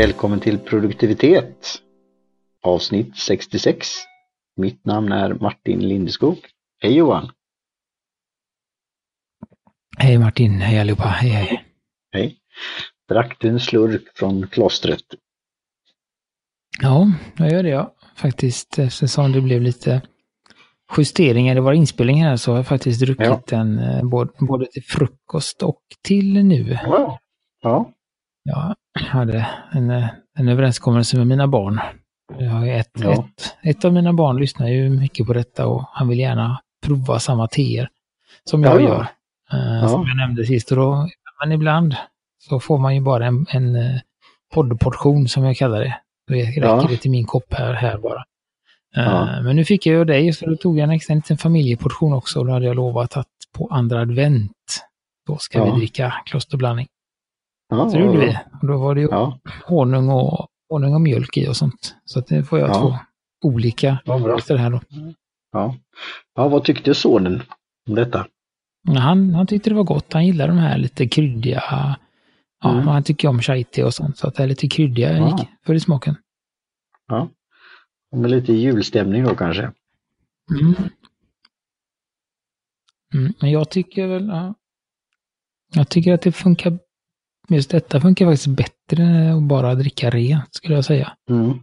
Välkommen till produktivitet. Avsnitt 66. Mitt namn är Martin Lindeskog. Hej Johan! Hej Martin, hej allihopa, hej hej. Hej! Drack du en slurk från klostret? Ja, jag gör det ja. Faktiskt eftersom det blev lite justeringar i våra inspelningar här så har jag faktiskt druckit Ja. den eh, både, både till frukost och till nu. Wow. Ja, Jag hade en, en överenskommelse med mina barn. Jag har ett, Ja. ett, ett av mina barn lyssnar ju mycket på detta och han vill gärna prova samma teer som jag Ja, ja. gör. Eh, Som jag nämnde sist. Och då, men ibland så får man ju bara en, en eh, poddportion som jag kallar det. Då räcker Ja. det till min kopp här, här bara. Eh, Ja. Men nu fick jag ju dig så då tog jag en extra liten familjeportion också och då hade jag lovat att på andra advent då ska Ja. vi dricka klosterblandning. Ja, Så gjorde vi. Och då var det ju Ja, honung och, honung och mjölk i och sånt. Så det får jag Ja. två olika efter det här då. Ja. ja, vad tyckte sonen om detta? Han, han tyckte det var gott. Han gillar de här lite kryddiga. Ja, Mm. han tycker om chai och sånt. Så att det är lite kryddiga Ja. gick för i smaken. Ja. Med lite julstämning då kanske? Mm. Mm, men jag tycker väl, ja. Jag tycker att det funkar, just detta funkar faktiskt bättre än att bara dricka rent, skulle jag säga. Mm.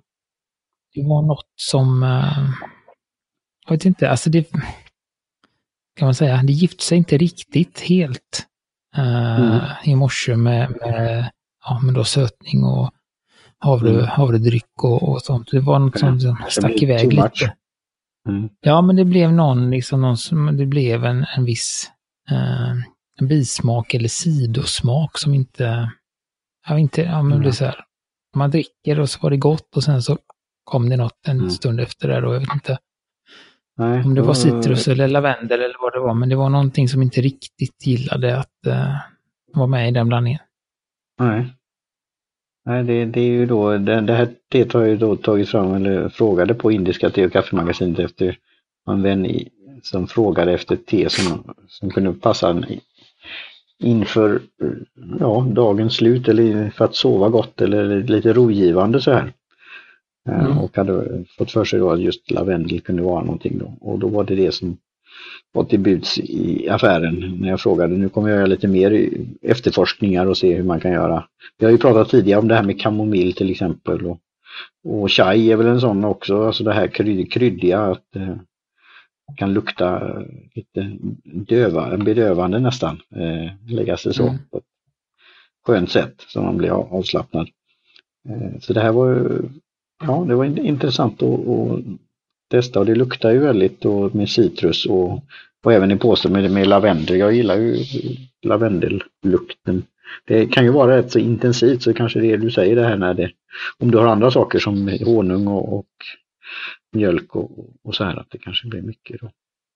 Det var något som, eh, jag vet inte, alltså det, kan man säga, det gifte sig inte riktigt helt eh, Mm. i morse med, med, ja, med då sötning och havre, Mm. havredryck och, och sånt. Det var något som, som stack iväg lite. Mm. Ja, men det blev någon, liksom någon som, det blev en, en viss eh, en bismak eller sidosmak som inte, ja, inte, ja men det Mm. är så här, man dricker och så var det gott och sen så kom det något en Mm. stund efter det och jag vet inte Nej, om det var då- citrus eller lavendel eller vad det var, men det var någonting som inte riktigt gillade att eh, vara med i den blandningen. Nej. Nej, det, det är ju då, det, det här teet har jag ju då tagit fram, eller frågade på Indiska te och kaffemagasinet efter en vän i, som frågade efter te som, som kunde passa en inför ja, dagens slut eller för att sova gott eller lite rogivande så här. Eh, Mm. Och hade fått för sig då att just lavendel kunde vara någonting då. Och då var det det som var till buds i affären när jag frågade. Nu kommer jag göra lite mer efterforskningar och se hur man kan göra. Vi har ju pratat tidigare om det här med kamomill till exempel. Och, och chai är väl en sån också, alltså det här kryd, kryddiga att eh, kan lukta eh, lite döva, bedövande nästan. Eh, lägga sig så Mm. på ett skönt sätt så man blir av- avslappnad. Eh, så det här var ja det var in- intressant att, att testa och det luktar ju väldigt och med citrus och, och även i påse med, med lavendel. Jag gillar ju lavendellukten. Det kan ju vara rätt så intensivt så kanske det du säger det här när det, om du har andra saker som honung och, och mjölk och, och så här att det kanske blir mycket då.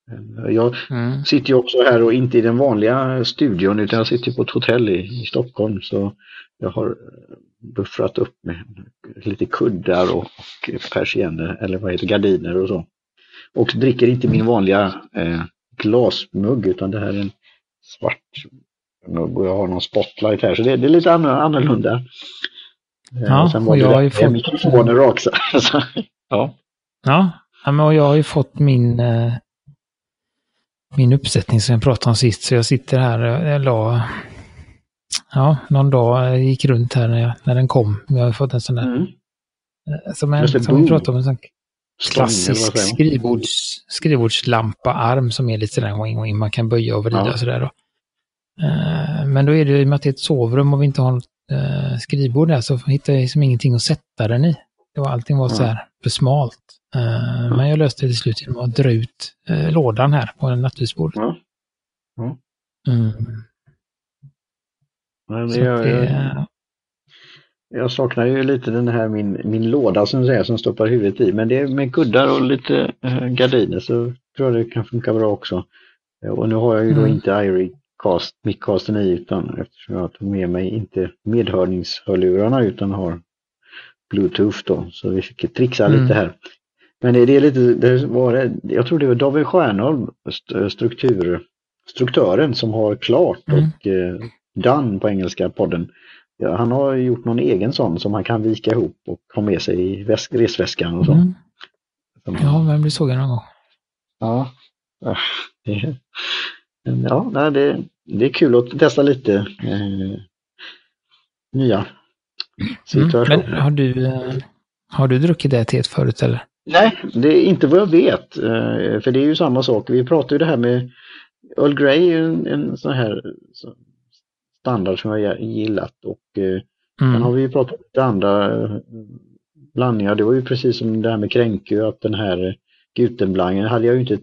Men Jag Mm. sitter ju också här och inte i den vanliga studion utan jag sitter på ett hotell i, i Stockholm så jag har eh, buffrat upp med lite kuddar och, och persienner eller vad heter gardiner och så. Och dricker inte min vanliga eh, glasmugg utan det här är en svart mugg och jag har någon spotlight här så det, det är lite anno- annorlunda. Eh, Ja, sen var och det jag har ju fått- mikrofonen rakt så- så. Ja. Ja, men och jag har ju fått min, eh, min uppsättning som jag pratade om sist, så jag sitter här, eh, jag la, ja, någon dag eh, gick runt här när, jag, när den kom. Jag har fått en sån där, Mm. som, en, som vi pratade om, en sån klassisk skrivbords, skrivbordslampa-arm som är lite sådär wing wing, man kan böja och vrida Ja. och sådär då. Men då är det ju i och med att det är ett sovrum och vi inte har något skrivbord där så hittar jag liksom ingenting att sätta den i. Det var, allting var så här för smalt. Eh, Men jag löste det till slut genom att dra ut eh, lådan här på nattduksbordet. Ja. Mm. Men jag, det, Jag saknar ju lite den här min, min låda som säger som stoppar huvudet i. Men det är med kuddar och lite eh, gardiner så tror jag det kan funka bra också. Och nu har jag ju då Mm. inte Irie-cast, mic-casten i utan eftersom jag tog med mig inte medhörningshörlurarna utan har Bluetooth då. Så vi fick trixa Mm. lite här. Men det är lite, det var, det- jag tror det var David Stjärnholm, st- struktur, struktören som har klart Mm. och eh, done på engelska podden ja, han har gjort någon egen sån som man kan vika ihop och ha med sig i väsk, resväskan och så. Mm. Ja, vem blir såg någon gång. Ja, det, ja det, det är kul att testa lite eh, nya situationer. Mm. Men har du, eh, har du druckit det teet förut eller? Nej, det är inte vad jag vet. Eh, för det är ju samma sak. Vi pratade ju det här med Earl Grey är en, en sån här standard som jag gillat och eh, mm. sen har vi ju pratat om lite andra eh, blandningar. Det var ju precis som det här med Kränkö att den här Gutenblangen hade jag ju inte,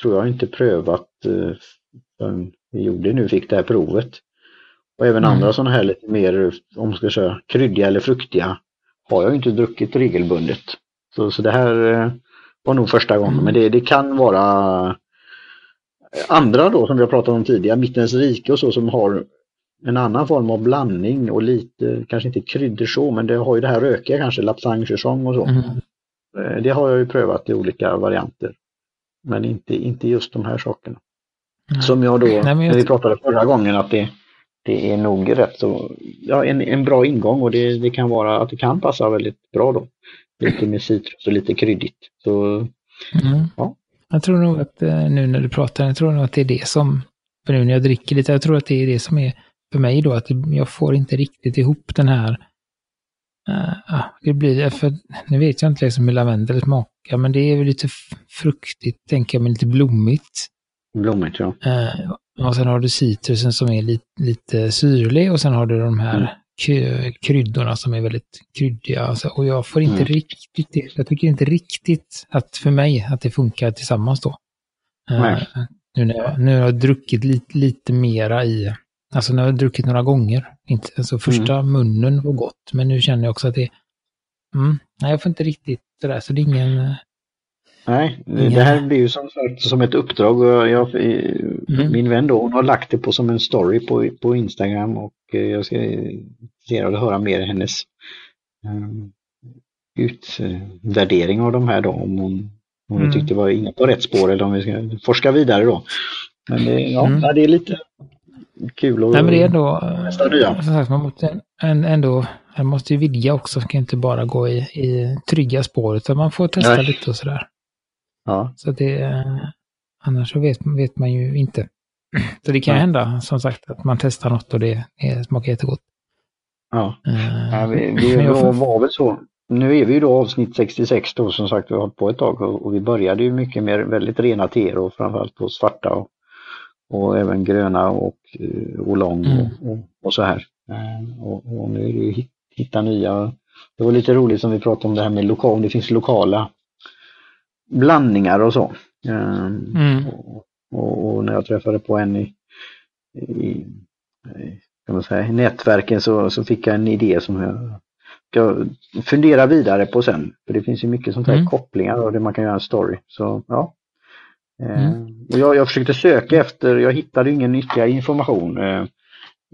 tror jag inte prövat förrän vi gjorde nu, fick det här provet. Och även mm. andra sådana här lite mer, om man ska säga, kryddiga eller fruktiga har jag inte druckit regelbundet. Så, så det här eh, var nog första gången, men det, det kan vara andra då som vi har pratat om tidigare, Mittens rike och så som har en annan form av blandning och lite, kanske inte kryddor så, men det har ju det här rökiga kanske, lapsangsäsong och så. Mm. Eh, det har jag ju prövat i olika varianter. Men inte, inte just de här sakerna. Mm. Som jag då, Nej, jag... när vi pratade förra gången, att det, det är nog rätt så, ja, en, en bra ingång och det, det kan vara att det kan passa väldigt bra då. Lite med citrus och lite kryddigt. Så, mm. ja. Jag tror nog att eh, nu när du pratar, jag tror nog att det är det som, för nu när jag dricker lite, jag tror att det är det som är för mig då, att jag får inte riktigt ihop den här Uh, det blir, för nu vet jag inte liksom hur lavendel smakar, men det är väl lite fruktigt, tänker jag, men lite blommigt. Blommigt, ja. Uh, och sen har du citrusen som är lite, lite syrlig och sen har du de här mm. Kryddorna som är väldigt kryddiga. Alltså, och jag får inte mm. riktigt det. Jag tycker inte riktigt att för mig att det funkar tillsammans då. Uh, nu när jag, nu har jag druckit lite, lite mera i, alltså jag har druckit några gånger. Inte, alltså första mm. munnen var gott, men nu känner jag också att det, mm, nej jag får inte riktigt det där, så det är ingen, Nej, det ja. här blir ju som, som ett uppdrag. Jag, mm. Min vän då, hon har lagt det på som en story på, på Instagram och eh, jag ska se och höra mer hennes um, utvärdering av de här då. Om hon, om mm. tyckte var inne på rätt spår eller om vi ska forska vidare då. Men det, ja, mm. det är lite kul att Nej, men det är ändå, testa nya. Sagt, man måste ändå, man måste ju vidga också, man kan inte bara gå i, i trygga spår utan man får testa Nej. lite och sådär. Ja. Så det, annars så vet, vet man ju inte. Så det kan ja. hända, som sagt, att man testar något och det, det smakar jättegott. Ja, uh, ja vi, vi var, var väl så. Nu är vi ju då avsnitt 66 då, som sagt, vi har hållit på ett tag och, och vi började ju mycket med väldigt rena teer och framförallt på svarta och, och även gröna och eh, oolong mm. och, och, och, så här. Och, och, nu är det ju hitta nya. Det var lite roligt som vi pratade om det här med lokal, det finns lokala blandningar och så. Ehm, mm. Och, och, och, när jag träffade på en i, i, kan man säga, nätverken så, så fick jag en idé som jag ska fundera vidare på sen. För det finns ju mycket sånt här mm. kopplingar och det man kan göra en story. Så ja. Ehm, mm. Och jag, jag försökte söka efter, jag hittade ingen ytterligare information eh,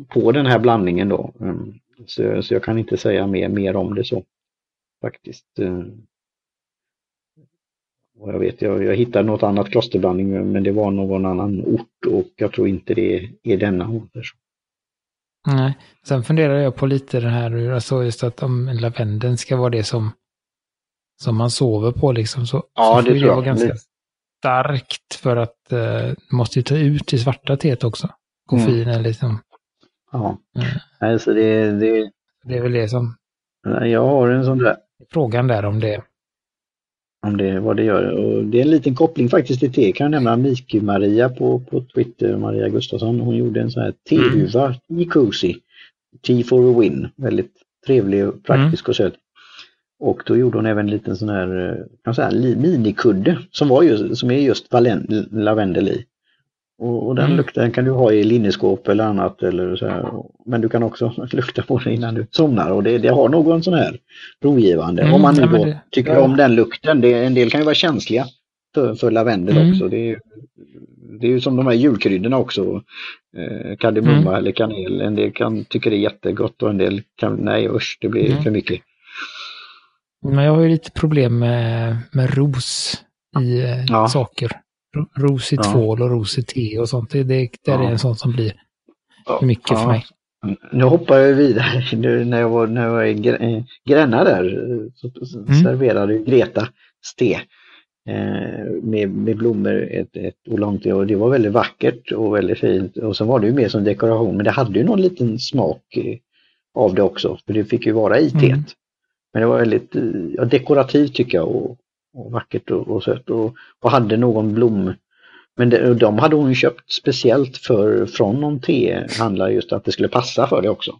på den här blandningen då. Um, så, så jag kan inte säga mer, mer om det så. Faktiskt. Och jag vet, jag, jag hittade något annat klosterblandning men det var någon annan ort och jag tror inte det är denna. Nej, sen funderar jag på lite det här, alltså just att om lavendeln ska vara det som, som man sover på liksom, så, ja, så det, det vara ganska starkt för att eh, måste ju ta ut i svarta teet också. Koffein mm. liksom. Ja, mm. alltså det, det... Det är väl det som... Jag har en sån där... Frågan där om det om det, vad det gör. Och det är en liten koppling faktiskt till te. Kan jag nämna Miku-Maria på, på Twitter, Maria Gustafsson. Hon gjorde en sån här tehuva, mm. Tea Tea for a win. Väldigt trevlig, och praktisk mm. och söt. Och då gjorde hon även en liten sån här, kan säga, minikudde som, var just, som är just lavendel i. Och, och den mm. lukten kan du ha i linneskåp eller annat. Eller så här. Men du kan också lukta på den innan du somnar och det, det har någon sån här rogivande. Mm, om man nu då det, tycker ja. om den lukten. Det, en del kan ju vara känsliga för, för lavendel mm. också. Det är, det är ju som de här julkryddorna också. Eh, kardemumma mm. eller kanel. En del kan tycka det är jättegott och en del kan, nej usch, det blir mm. för mycket. Men jag har ju lite problem med, med ros i eh, ja. saker. Ros i tvål och ros i te och sånt. Det, det, ja. är en sån som blir för mycket för mig. Nu hoppar jag vidare. Nu, när jag var, när jag var i Gränna där så mm. serverade Greta ste eh, med, med blommor ett, ett olångt och det var väldigt vackert och väldigt fint. Och så var det ju mer som dekoration men det hade ju någon liten smak eh, av det också för det fick ju vara i teet. Mm. Men det var väldigt ja, dekorativt tycker jag och, och vackert och, och sött och, och hade någon blom men de, de hade hon köpt speciellt för, från någon tehandlare just att det skulle passa för det också.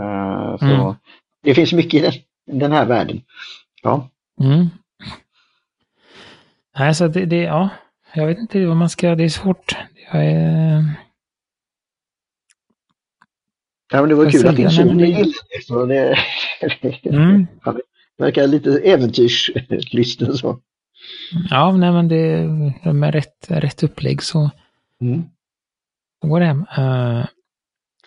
Uh, så mm. Det finns mycket i den, den här världen. Ja. Mm. Nej, så det, det, ja, jag vet inte vad man ska, det är svårt. Jag är... Ja, men det var kul att din son gillade det. Det, mm. Verkar lite äventyrslysten så. Ja, nej men det, med rätt, rätt upplägg så mm. går det hem. Uh,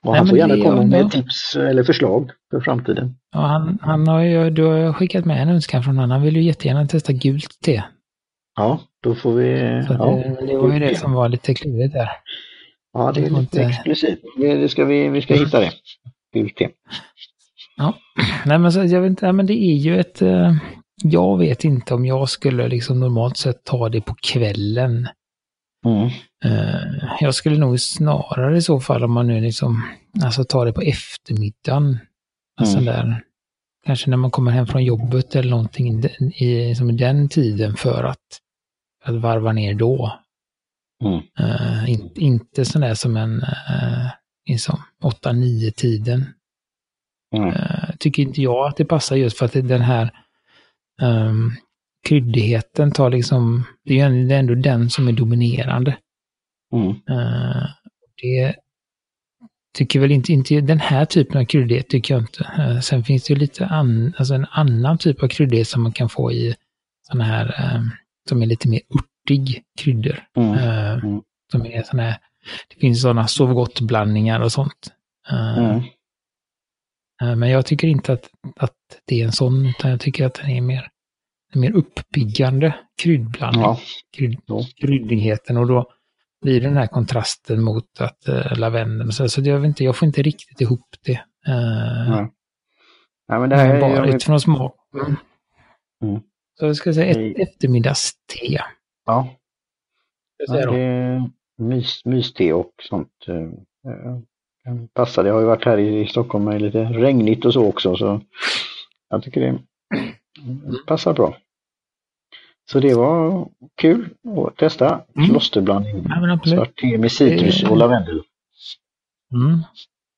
och han får gärna komma med tips eller förslag för framtiden. Ja, han, han har ju, du har skickat med en önskan från honom. Han vill ju jättegärna testa gult te. Ja, då får vi... Så ja, det, det var ju det som var lite klurigt där. Ja, det är lite inte... explicit. Det ska vi, vi ska hitta det. Gult te. Ja, nej men så, jag vet inte, men det är ju ett... Uh, jag vet inte om jag skulle liksom normalt sett ta det på kvällen. Mm. Uh, jag skulle nog snarare i så fall om man nu liksom, alltså ta det på eftermiddagen. Alltså mm. där, kanske när man kommer hem från jobbet eller någonting i, i som den tiden för att, att varva ner då. Mm. Uh, in, inte sådär som en uh, liksom 8-9 tiden. Mm. Uh, tycker inte jag att det passar just för att den här um, kryddigheten tar liksom, det är ju ändå den som är dominerande. Mm. Uh, det tycker väl inte, inte den här typen av kryddighet tycker jag inte. Uh, sen finns det ju lite an, alltså en annan typ av kryddighet som man kan få i sådana här, um, som är lite mer urtig kryddor. Mm. Uh. Som är sådana här, det finns sådana sov gott-blandningar och sånt. Mm. Eh, men jag tycker inte att, att det är en sån, utan jag tycker att den är mer, en mer uppiggande kryddblandning. Ja. Krydd, kryddigheten och då blir den här kontrasten mot att uh, lavendeln så, så jag, vet inte, jag får inte riktigt ihop det. Uh, ja. ja. men det här bara jag... utifrån smak. Mm. Mm. Så jag ska säga ett eftermiddagste. Ja. ja det är mys, myste och sånt. Passar. Det har ju varit här i Stockholm med lite regnigt och så också så jag tycker det passar bra. Så det var kul att testa mm. klosterblandning. Ja, svart te med citrus och lavendel. Mm.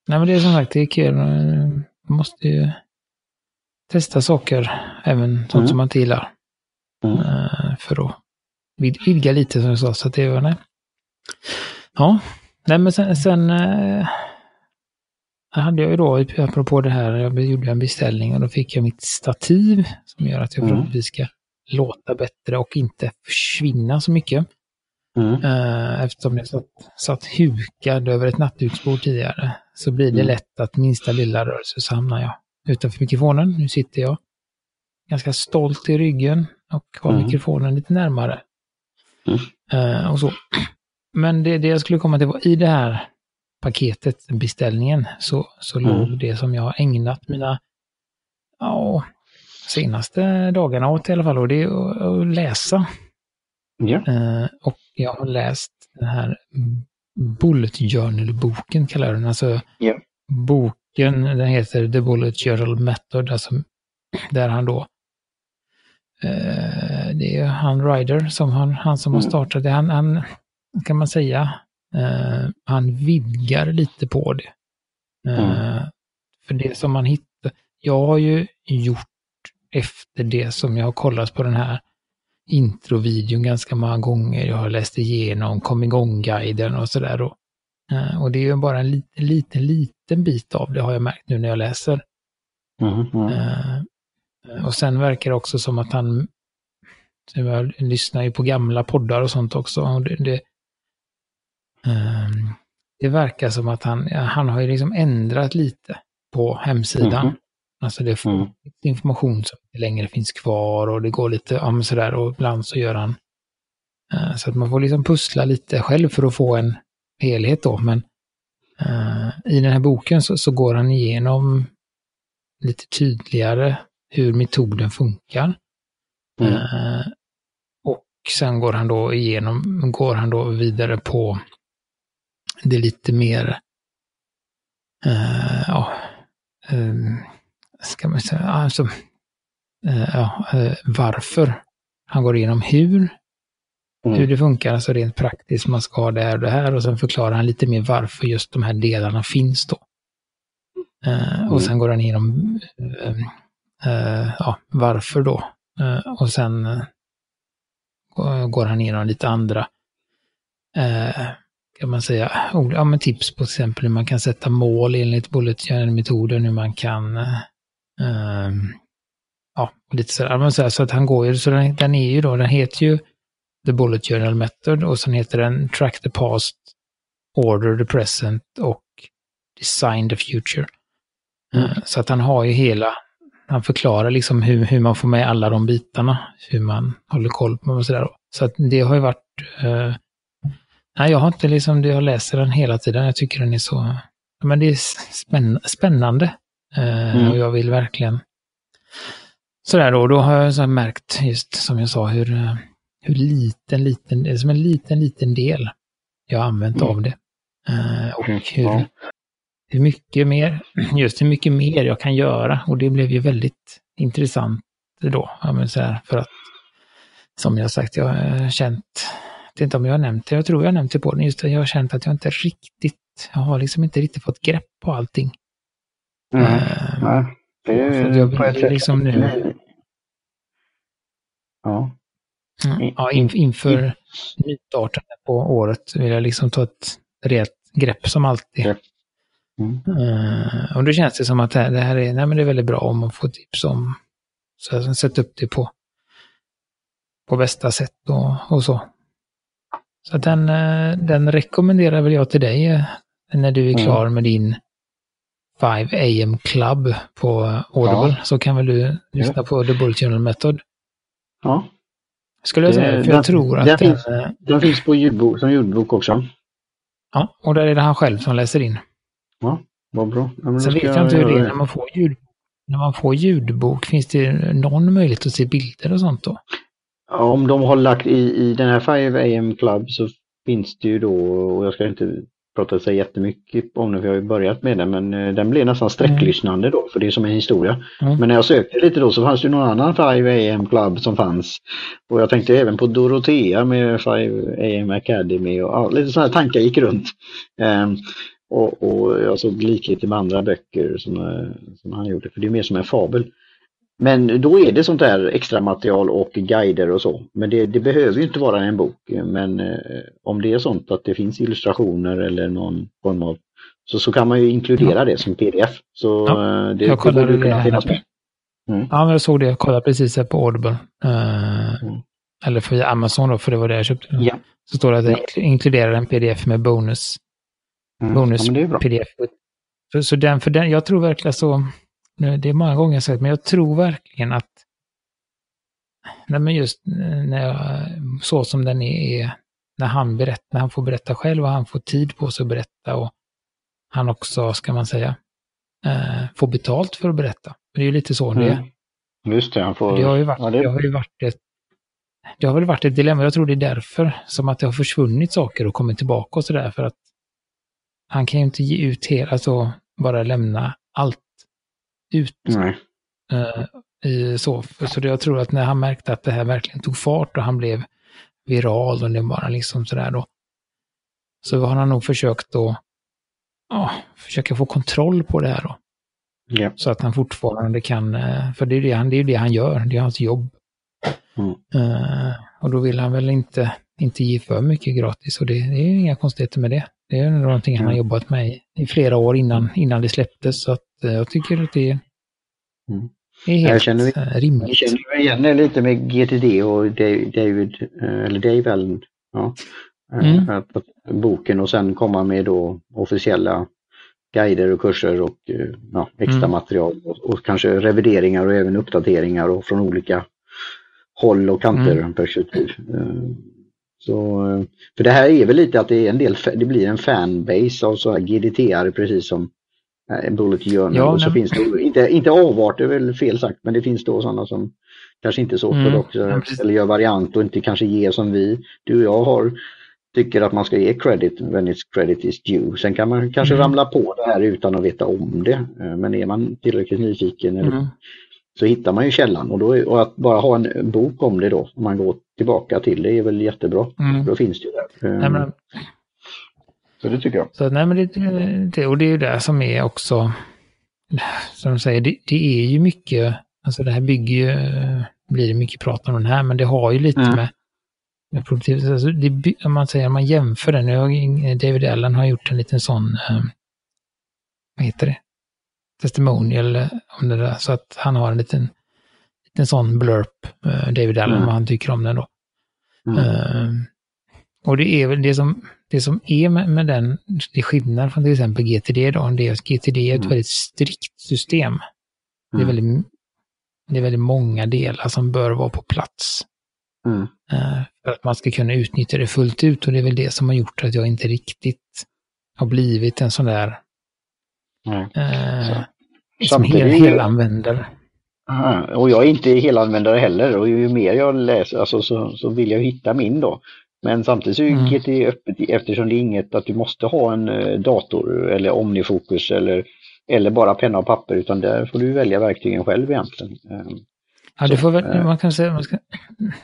Nej men det är som sagt, det är kul. Man måste ju testa saker, även sånt mm. som man inte gillar. Mm. Uh, för att vidga lite som jag sa, så att det var nej. Ja, nej men sen, sen uh, hade jag ju då, apropå det här, jag gjorde en beställning och då fick jag mitt stativ som gör att jag mm. förhoppningsvis ska låta bättre och inte försvinna så mycket. Mm. Uh, eftersom jag satt, satt hukad över ett nattduksbord tidigare så blir det mm. lätt att minsta lilla rörelse så hamnar jag utanför mikrofonen. Nu sitter jag ganska stolt i ryggen och har mm. mikrofonen lite närmare. Uh, och så. Men det, det jag skulle komma till var i det här paketet, beställningen, så, så mm. låg det som jag har ägnat mina ja, senaste dagarna åt i alla fall, och det är att, att läsa. Ja. Uh, och jag har läst den här Bullet Journal-boken, kallar jag den. Alltså, ja. boken, den heter The Bullet Journal Method, alltså där han då uh, det är han Ryder, som han, han som mm. har startat det. Han, han, kan man säga, Uh, han vidgar lite på det. Uh, mm. För det som man hittar, jag har ju gjort efter det som jag har kollat på den här introvideon ganska många gånger. Jag har läst igenom kom igång-guiden och sådär. Och, uh, och det är ju bara en liten, liten, liten bit av det har jag märkt nu när jag läser. Mm, mm. och sen verkar det också som att han, jag lyssnar ju på gamla poddar och sånt också. Och det, det, det verkar som att han, han har ju liksom ändrat lite på hemsidan. Mm. Alltså det får mm. information som inte längre finns kvar och det går lite, ja sådär och ibland så gör han eh, så att man får liksom pussla lite själv för att få en helhet då. Men Uh, I den här boken så, så, går han igenom lite tydligare hur metoden funkar. Mm. Uh, och sen går han då igenom, går han då vidare på det lite mer, uh, ja, um, ska man säga, alltså, ja, varför. Han går igenom hur, Mm. Hur det funkar, alltså rent praktiskt, man ska ha det här och det här och sen förklarar han lite mer varför just de här delarna finns då. Uh, mm. Och sen går han igenom uh, uh, ja, varför då. och sen går han igenom lite andra, kan man säga, ja, men tips på till exempel hur man kan sätta mål enligt bullet journal-metoden, hur man kan ja, lite sådär. Så att han går ju, så den, den är ju då, den heter ju The Bullet Journal Method och sen heter den Track the Past, Order the Present och Design the Future. Mm. Eh, så att han har ju hela, han förklarar liksom hur, hur man får med alla de bitarna, hur man håller koll på och sådär. Så att det har ju varit, eh, nej jag har inte liksom, jag läser den hela tiden, jag tycker den är så, men det är spänn, spännande. Eh, mm. Och jag vill verkligen, sådär då, då har jag så märkt just som jag sa hur, eh, hur liten, liten, som en liten, liten del jag har använt mm. av det. Uh, och mm. hur, hur mycket mer, just hur mycket mer jag kan göra. Och det blev ju väldigt intressant då. Ja, så här, för att, som jag sagt, jag har känt, vet inte om jag har nämnt det, jag tror jag har nämnt det på den, just det, jag har känt att jag inte riktigt, jag har liksom inte riktigt fått grepp på allting. Mm. Uh, Nej, det är jag, på ett sätt. Liksom nu, ja. Mm. Ja, in, inför nystarten på året vill jag liksom ta ett rejält grepp som alltid. Mm. Uh, och då känns det som att det här, det här är, nej, men det är väldigt bra om man får tips om så sätta upp det på, på bästa sätt och, och så. Så den, uh, den rekommenderar väl jag till dig uh, när du är mm. klar med din 5 AM Club på Audible. Ja. Så kan väl du lyssna ja. på The Bullet Journal Method. Ja, skulle jag säga, för den, jag tror att den, finns, den finns på ljudbok, som ljudbok också. Ja, och där är det han själv som läser in. Ja, vad bra. Ja, Sen vet jag inte hur det är när man får ljud, när man får ljudbok. Finns det någon möjlighet att se bilder och sånt då? Om de har lagt i, i den här 5 AM Club så finns det ju då, och jag ska inte pratat så jättemycket om det, för jag har ju börjat med den, men eh, den blev nästan sträcklyssnande då, för det är som en historia. Mm. Men när jag sökte lite då så fanns det någon annan 5 AM Club som fanns. Och jag tänkte även på Dorotea med 5 AM Academy och ja, lite sådana tankar gick runt. Um, och, och, jag såg likheter med andra böcker som, eh, som han gjorde, för det är mer som en fabel. Men då är det sånt där extra material och guider och så. Men det, det behöver ju inte vara en bok. Men eh, om det är sånt att det finns illustrationer eller någon form av så, så kan man ju inkludera ja. det som pdf. Så ja, eh, det, jag kollade det, kunna finnas med. Mm. Ja, men jag såg det. Jag kollade precis här på Audible. Uh, mm. Eller för Amazon då, för det var det jag köpte. Ja. Så står det att det inkluderar en pdf med bonus. Mm. Bonus pdf. Så, så den, för den, jag tror verkligen så det är många gånger jag sagt, men jag tror verkligen att Nej, men just när jag, så som den är, är, när han berättar, när han får berätta själv och han får tid på sig att berätta och han också, ska man säga, eh, får betalt för att berätta. Det är ju lite så mm. det är. Just det, han får... Det har ju varit, ja, det... det... har ju varit ett det har väl varit ett dilemma. Jag tror det är därför som att det har försvunnit saker och kommit tillbaka och sådär. För att han kan ju inte ge ut hela, alltså bara lämna allt ut. Uh, i, så, så jag tror att när han märkte att det här verkligen tog fart och han blev viral och det bara liksom sådär då. Så har han nog försökt då, ja, försöka få kontroll på det här då. Yeah. Så att han fortfarande kan, eh, för det är det han, det, är det han gör, det är hans jobb. Mm. Uh, och då vill han väl inte, inte ge för mycket gratis och det, det är inga konstigheter med det. Det är någonting mm. han har jobbat med i, flera år innan, innan det släpptes. Så att uh, jag tycker att det, mm. det är helt jag känner, uh, rimligt. Jag känner igen det lite med GTD och David, eller Dave Allen. Ja. Mm. Att, att, boken och sen komma med då officiella guider och kurser och ja, extra mm. material och, och, kanske revideringar och även uppdateringar och från olika håll och kanter mm. perspektiv. Så, för det här är väl lite att det är en del, det blir en fanbase av så här GDT-are precis som eh, Bullet Journal. Ja, och så finns det, inte, inte avart, det är väl fel sagt, men det finns då sådana som kanske inte är så mm. ortodoxa mm, eller gör variant och inte kanske ger som vi, du och jag har tycker att man ska ge credit when it's credit is due. Sen kan man kanske mm. ramla på det här utan att veta om det. Eh, men är man tillräckligt nyfiken mm. så hittar man ju källan och, då, och att bara ha en bok om det då, om man går tillbaka till det är väl jättebra. Mm. Då finns det ju där. Nej, men, så det tycker jag. Så, nej, men det, det, och det är ju det som är också, som du säger, det, det, är ju mycket, alltså det här bygger ju, blir det mycket prat om den här, men det har ju lite mm. med produktivitet. Alltså det, om man säger, om man jämför den, nu David Allen har gjort en liten sån, eh, vad heter det, testimonial om det där, så att han har en liten, liten sån blurp, eh, David Allen, mm. vad han tycker om den då. Mm. Uh, och det är väl det som, det som är med, med den, det är skillnad från till exempel GTD då, det är att GTD är ett mm. väldigt strikt system. Det, är mm. väldigt, det är väldigt många delar som bör vara på plats. Uh, för att man ska kunna utnyttja det fullt ut och det är väl det som har gjort att jag inte riktigt har blivit en sån där uh, som hel, helanvändare. Och jag är inte helanvändare heller och ju mer jag läser alltså, så, så vill jag hitta min då. Men samtidigt så är mm. GT öppet eftersom det är inget att du måste ha en eh, dator eller Omnifokus eller, eller bara penna och papper utan där får du välja verktygen själv egentligen. Ehm, ja, du får väl, eh. man kan säga, man ska,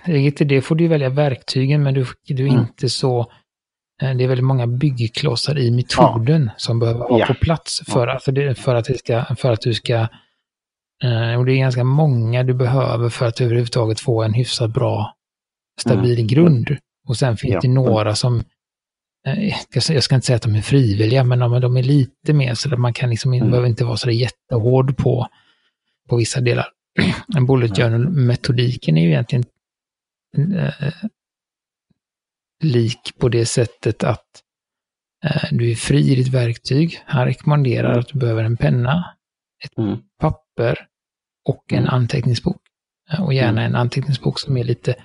GTD får du välja verktygen men du, du är mm. inte så, eh, det är väldigt många byggklossar i metoden ja. som behöver vara ja. på plats för, ja. för, det, för, att det ska, för att du ska, och det är ganska många du behöver för att överhuvudtaget få en hyfsat bra stabil mm. grund. Och sen finns ja. det några som, eh, jag ska inte säga att de är frivilliga, men de är lite mer så att man kan liksom, mm. behöver inte vara så jättehård på, på vissa delar. En bullet journal-metodiken är ju egentligen eh, lik på det sättet att eh, du är fri i ditt verktyg. Han rekommenderar mm. att du behöver en penna, ett mm. papper och en mm. anteckningsbok. Och gärna mm. en anteckningsbok som är lite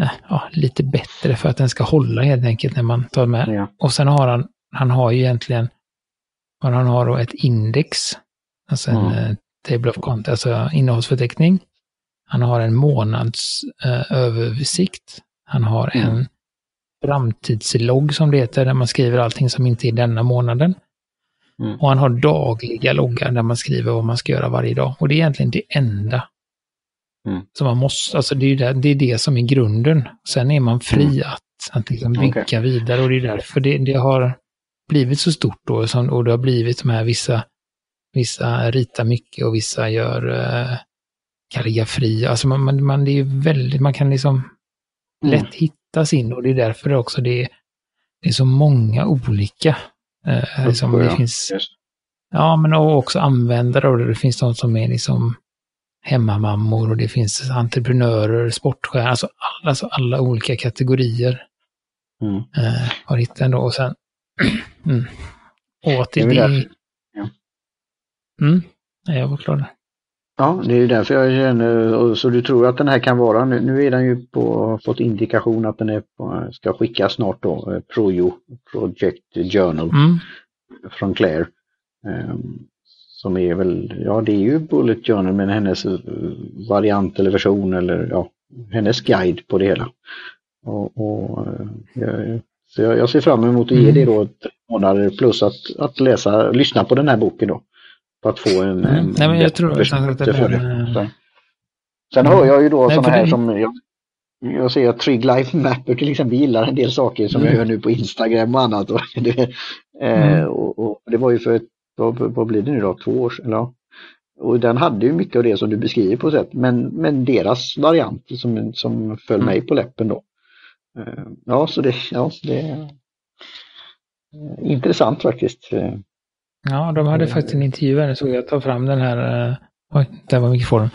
Eh, ja, lite bättre för att den ska hålla helt enkelt när man tar med. Ja. Och sen har han, han har ju egentligen, han har då ett index, alltså en mm. table of content, alltså innehållsförteckning. Han har en månadsöversikt. Uh, han har mm. en framtidslogg som det heter, där man skriver allting som inte är denna månaden. Mm. Och han har dagliga loggar där man skriver vad man ska göra varje dag. Och det är egentligen det enda Mm. Så man måste, alltså det är, det, det är det som är grunden. Sen är man fri mm. att, att liksom bygga okay. vidare och det är därför det, det har blivit så stort då som, och det har blivit de här vissa, vissa ritar mycket och vissa gör uh, kalligrafi. Alltså man, man, man, det är väldigt, man kan liksom mm. lätt hitta sin och det är därför också det, det är så många olika. Uh, liksom, det finns, ja, men också användare och det finns de som är liksom hemmamammor och det finns entreprenörer, sportstjärnor, alltså alla, alltså alla olika kategorier. Mm. Eh, har hittat ändå och sen... mm. Det ja. Mm, jag var klar där. Ja, det är därför jag känner, så du tror att den här kan vara, nu, nu är den ju på, fått indikation att den är på, ska skickas snart då, eh, Projo, Project Journal mm. från Claire. Um, som är väl, ja det är ju Bullet Journal men hennes eh, variant eller version eller ja, hennes guide på det hela. Och, och eh, jag, så jag, jag, ser fram emot att ge det då månader plus att, att läsa, lyssna på den här boken då. För att få en, en, mm. Nej, men jag tror att det för det. Sen, sen hör jag ju då sådana här det... som jag, jag ser att Trig Life Mapper till exempel gillar en del saker som mm. jag hör nu på Instagram och annat. Och det, eh, mm. och, och det var ju för vad, vad blir det nu då, två år sedan? Ja. Och den hade ju mycket av det som du beskriver på sätt, men, men deras variant som, som föll mm. mig på läppen då. Eh, ja, så det, ja, det är eh, intressant faktiskt. Eh, ja, de hade faktiskt en intervju här, så jag tar fram den här, oj, där var mikrofonen.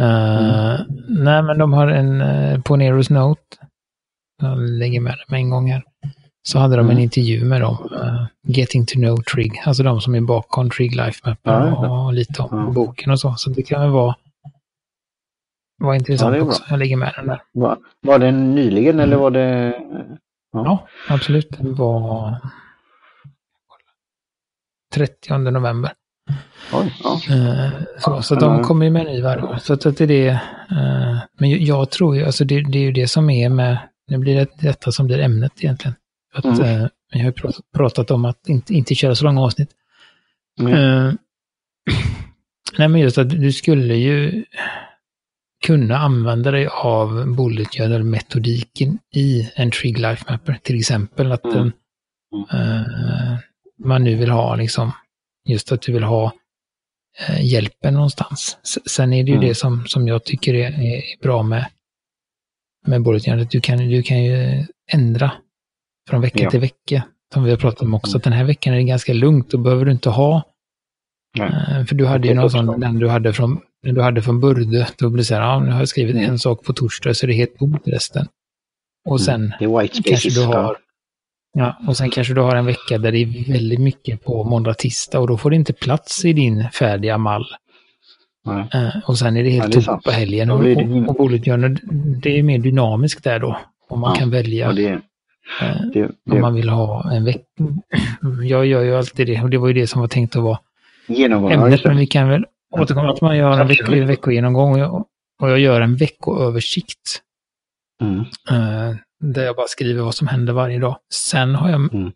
Uh, mm. Nej, men de har en på Neros Note. Jag lägger med den med en gång här så hade de en mm. intervju med dem, uh, Getting to know Trig, alltså de som är bakom Trig Life Map ja, och, och lite om ja. boken och så. Så det kan väl vara var intressant ja, också. Jag ligger med den där. Var, var det nyligen mm. eller var det? Ja, ja absolut. Det var 30 november. Oj, ja. Eh, så, så de kommer ju med en ny varje år. Så att det är det. Eh, men jag tror ju, alltså det, det är ju det som är med, nu blir det detta som blir ämnet egentligen. Att, mm. Eh, jag har ju pratat om att inte, inte köra så långa avsnitt. Mm. Nej men just att du skulle ju kunna använda dig av bullet journal-metodiken i en Trig Life Mapper. Till exempel att mm. uh, man nu vill ha liksom, just att du vill ha uh, hjälpen någonstans. Sen är det ju mm. det som, som jag tycker är, är bra med, med bullet journal, du kan, du kan ju ändra från vecka ja. till vecka. Som vi har pratat om också, mm. att den här veckan är det ganska lugnt, då behöver du inte ha Nej. För du hade ju någon sån, den du hade från när du hade från Burde, då blir det så här, ja, nu har jag skrivit en sak på torsdag så det är helt tomt resten. Och sen mm, det är white kanske du har, ja, och sen kanske du har en vecka där det är väldigt mycket på måndag, tisdag och då får det inte plats i din färdiga mall. Uh, och sen är det helt ja, tomt på helgen. Och, och, och det är mer dynamiskt där då. Om man ja, kan välja. Det, det, det, om man vill ha en vecka. Jag gör ju alltid det och det var ju det som var tänkt att vara ämnet. Men vi kan väl återkommer att man gör en veck veckogenomgång och jag, och jag gör en veckoöversikt. Mm. Där jag bara skriver vad som händer varje dag. Sen har jag, mm.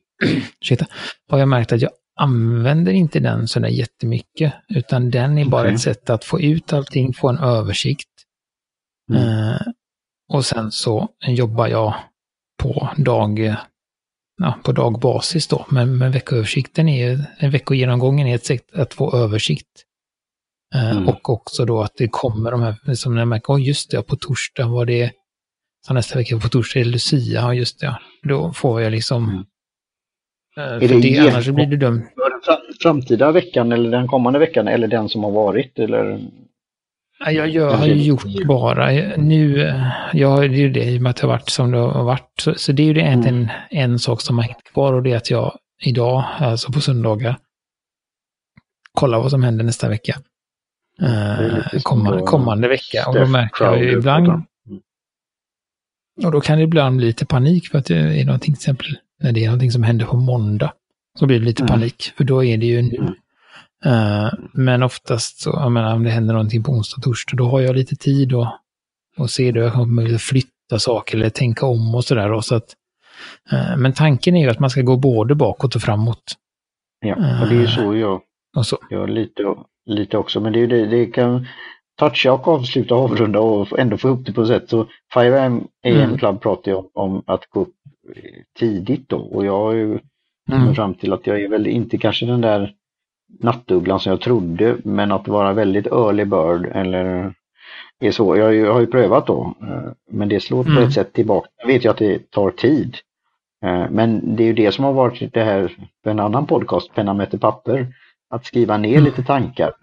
har jag märkt att jag använder inte den sådär jättemycket, utan den är bara okay. ett sätt att få ut allting, få en översikt. Mm. Uh, och sen så jobbar jag på dag, ja, på dagbasis då, men, men veckoöversikten är, veckogenomgången är ett sätt att få översikt. Eh, mm. Och också då att det kommer de här, som jag märker, oh, just det, på torsdag var det, så nästa vecka på torsdag är det Lucia, ja just det, då får jag liksom, mm. Eh, för är det, det annars blir det dumt. Framtida veckan eller den kommande veckan eller den som har varit eller? Jag, jag har ju gjort bara nu, jag, det är ju det i och med att det har varit som det har varit. Så, så det är ju det mm. en sak som har hängt kvar och det är att jag idag, alltså på söndagar, kollar vad som händer nästa vecka eh, kommande, kommande vecka. Och då märker jag ju ibland... Och då kan det ibland bli lite panik för att det är någonting, till exempel när det är någonting som händer på måndag. Så blir det lite mm. panik, för då är det ju nu. Uh, men oftast så, jag menar om det händer någonting på onsdag, torsdag, då har jag lite tid och, och se då jag har möjlighet att flytta saker eller tänka om och sådär. Så att, uh, men tanken är ju att man ska gå både bakåt och framåt. Ja, och det är ju så jag och så. gör lite, lite också. Men det, det, det kan toucha och avsluta och avrunda och ändå få ihop det på sätt. Så 5am mm. Club pratar jag om att gå upp tidigt då och jag har ju kommit mm. fram till att jag är väl inte kanske den där nattugglan som jag trodde men att vara väldigt early bird eller är så. Jag, jag har ju prövat då eh, men det slår mm. på ett sätt tillbaka. Jag vet ju att det tar tid. Eh, men det är ju det som har varit det här för en annan podcast, Penna möter papper. Att skriva ner mm. lite tankar Eh,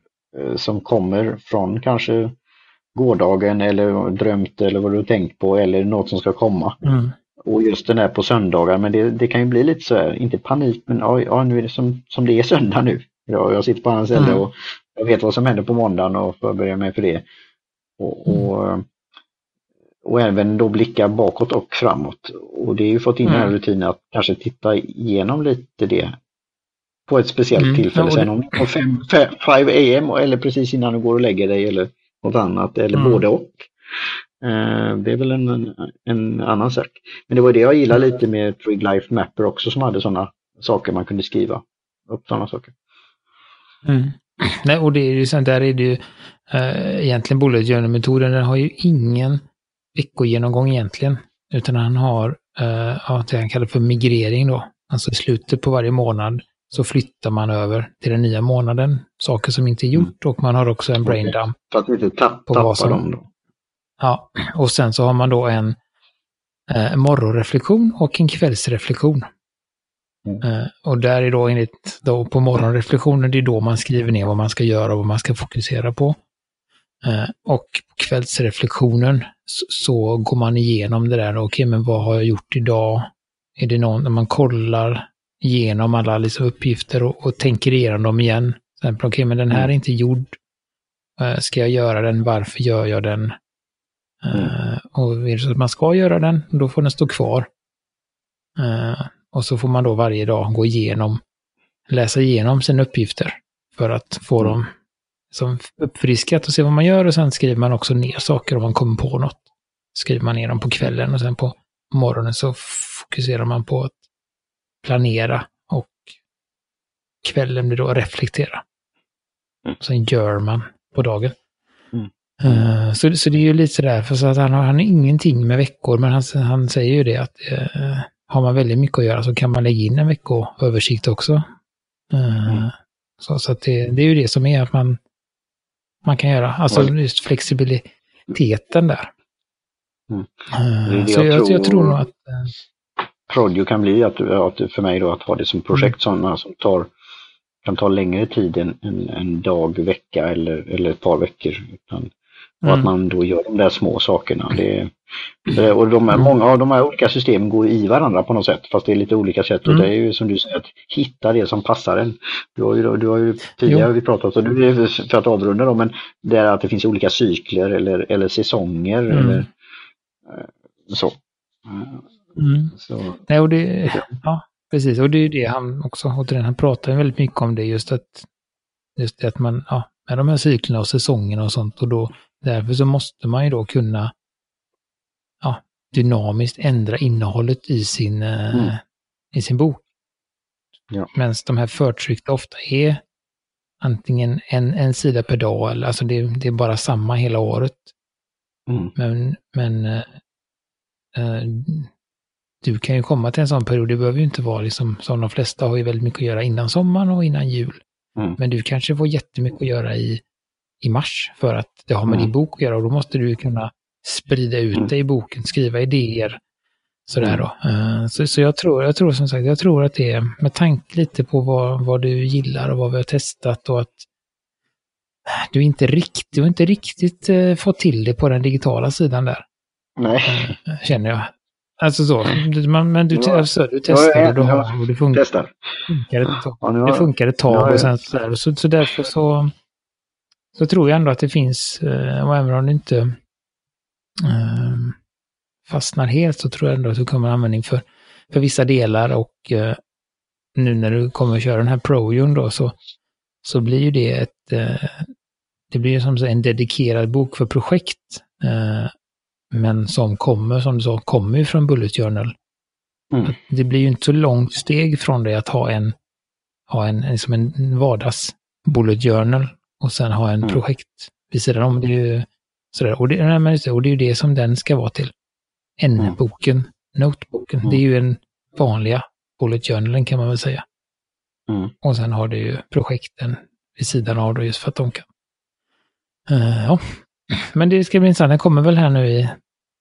som kommer från kanske gårdagen eller drömt eller vad du tänkt på eller något som ska komma. Mm. Och just den här på söndagar, men det, det kan ju bli lite så här, inte panik, men ja, ja nu är det som, som det är söndag nu. Ja, jag sitter på andra ställe mm. och jag vet vad som händer på måndagen och förbereder mig för det. Och, och, mm. och, även då blicka bakåt och framåt. Och det är ju fått in mm. den här mm. rutinen att kanske titta igenom lite det på ett speciellt mm. tillfälle. Sen om det är 5 am eller precis innan du går och lägger dig eller något annat eller mm. både och. Eh, det är väl en, en annan sak. Men det var det jag gillade lite med Trig Life Mapper också som hade sådana saker man kunde skriva upp sådana saker. Mm. Nej, och det är ju sånt där är det ju äh, egentligen Bullet Journal-metoden, den har ju ingen veckogenomgång egentligen. Utan han har, ja, det han kallar för migrering då. Alltså i slutet på varje månad så flyttar man över till den nya månaden saker som inte är gjort och man har också en brain dump. För att inte tapp, som, dem då? Ja, och sen så har man då en eh, morgonreflektion och en kvällsreflektion. Mm. Eh, och där är då enligt, då på morgonreflektionen, det är då man skriver ner vad man ska göra och vad man ska fokusera på. Eh, och på kvällsreflektionen så, så, går man igenom det där, okej okay, men vad har jag gjort idag? Är det någon, när man kollar igenom alla liksom uppgifter och, och tänker igenom dem igen. Okej, okay, men den här är mm. inte gjord. Uh, ska jag göra den? Varför gör jag den? Mm. Och är det så att man ska göra den, då får den stå kvar. Och så får man då varje dag gå igenom, läsa igenom sina uppgifter för att få mm. dem som uppfriskat och se vad man gör och sen skriver man också ner saker om man kommer på något. Skriver man ner dem på kvällen och sen på morgonen så fokuserar man på att planera och kvällen blir då att reflektera. Mm. Sen gör man på dagen. Mm. Uh, så, så det är ju lite sådär, för så att han har, han har ingenting med veckor, men han, han säger ju det att uh, har man väldigt mycket att göra så kan man lägga in en veckoöversikt också. Uh, mm. Så, så att det, det, är ju det som är att man, man kan göra, alltså just flexibiliteten där. Mm. så jag, jag, tror, jag tror nog att... Prodio kan bli att, att för mig då att ha det som projekt mm. sådana som tar kan ta längre tid än en, en dag, vecka eller, eller ett par veckor. Utan, och mm. att man då gör de där små sakerna. Det, och de här, många av de här olika systemen går i varandra på något sätt, fast det är lite olika sätt. Mm. Och det är ju som du säger, att hitta det som passar en. Du har ju, du har ju tidigare vi pratat om, du, för att avrunda då, men det är att det finns olika cykler eller, eller säsonger. Mm. Eller, eh, så. Mm. så. Nej, och det, ja, Precis, och det är ju det han också, återigen, han pratar väldigt mycket om det just att, just det att man, ja, med de här cyklerna och säsongerna och sånt och då, därför så måste man ju då kunna, ja, dynamiskt ändra innehållet i sin, eh, mm. i sin bok. Ja. Medan de här förtryckta ofta är antingen en, en sida per dag eller alltså det, det är bara samma hela året. Mm. Men, men äh, du kan ju komma till en sån period, det behöver ju inte vara liksom, som de flesta har ju väldigt mycket att göra innan sommaren och innan jul. Mm. Men du kanske får jättemycket att göra i, i mars för att det har med mm. din bok att göra och då måste du kunna sprida ut mm. det i boken, skriva idéer. Sådär mm. då. Uh, så, så jag tror, jag tror som sagt, jag tror att det är med tanke lite på vad, vad du gillar och vad vi har testat och att du inte riktigt, du inte riktigt uh, fått till det på den digitala sidan där. Nej. Uh, känner jag. Alltså så, man, men du, ja. alltså, du testar ja, och, du har, och det funkar. Testar. Funkar ett, ja, det funkar ett tag och sen så, så, så därför så, så tror jag ändå att det finns, eh, och även om det inte äh, fastnar helt så tror jag ändå att du kommer användning för, för vissa delar och äh, nu när du kommer att köra den här Projon då så, så blir ju det ett, äh, det blir som en dedikerad bok för projekt men som kommer, som du sa, kommer ju från Bullet Journal. Mm. Det blir ju inte så långt steg från det att ha en, ha en, liksom en vardags Bullet Journal och sen ha en mm. projekt vid sidan om. Det är ju sådär. Och, det, och det är ju det som den ska vara till. N-boken, mm. noteboken, mm. det är ju en vanliga Bullet Journalen kan man väl säga. Mm. Och sen har du ju projekten vid sidan av då just för att de kan. Uh, ja, men det ska bli intressant. Den kommer väl här nu i...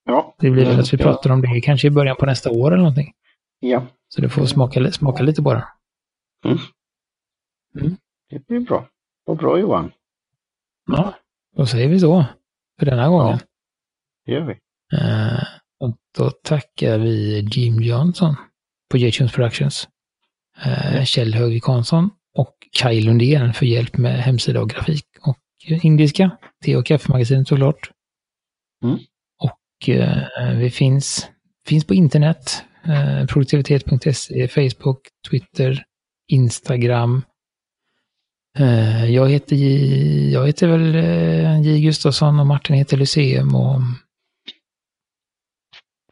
Ja. Det blir väl att vi pratar om det kanske i början på nästa år eller någonting. Ja. Så du får smaka, smaka lite på den. Mm. Mm. Det blir bra. Vad bra Johan. Ja, då säger vi så. För denna gången. Ja, det gör vi. Uh, och då tackar vi Jim Johnson på J-Tunes Productions. Uh, Kjell Högvik Hansson och Kaj Lundén för hjälp med hemsida och grafik. Indiska, te och kaffemagasinet såklart. Mm. Och eh, vi finns, finns på internet, eh, produktivitet.se, Facebook, Twitter, Instagram. Eh, jag, heter J, jag heter väl eh, J Gustafsson och Martin heter Lyceum och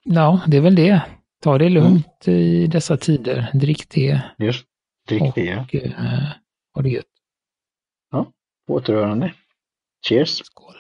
ja, det är väl det. Ta det lugnt mm. i dessa tider. Drick te. Just, drick te. Och, eh, och det gött. Ja, återhörande. Cheers! Skål!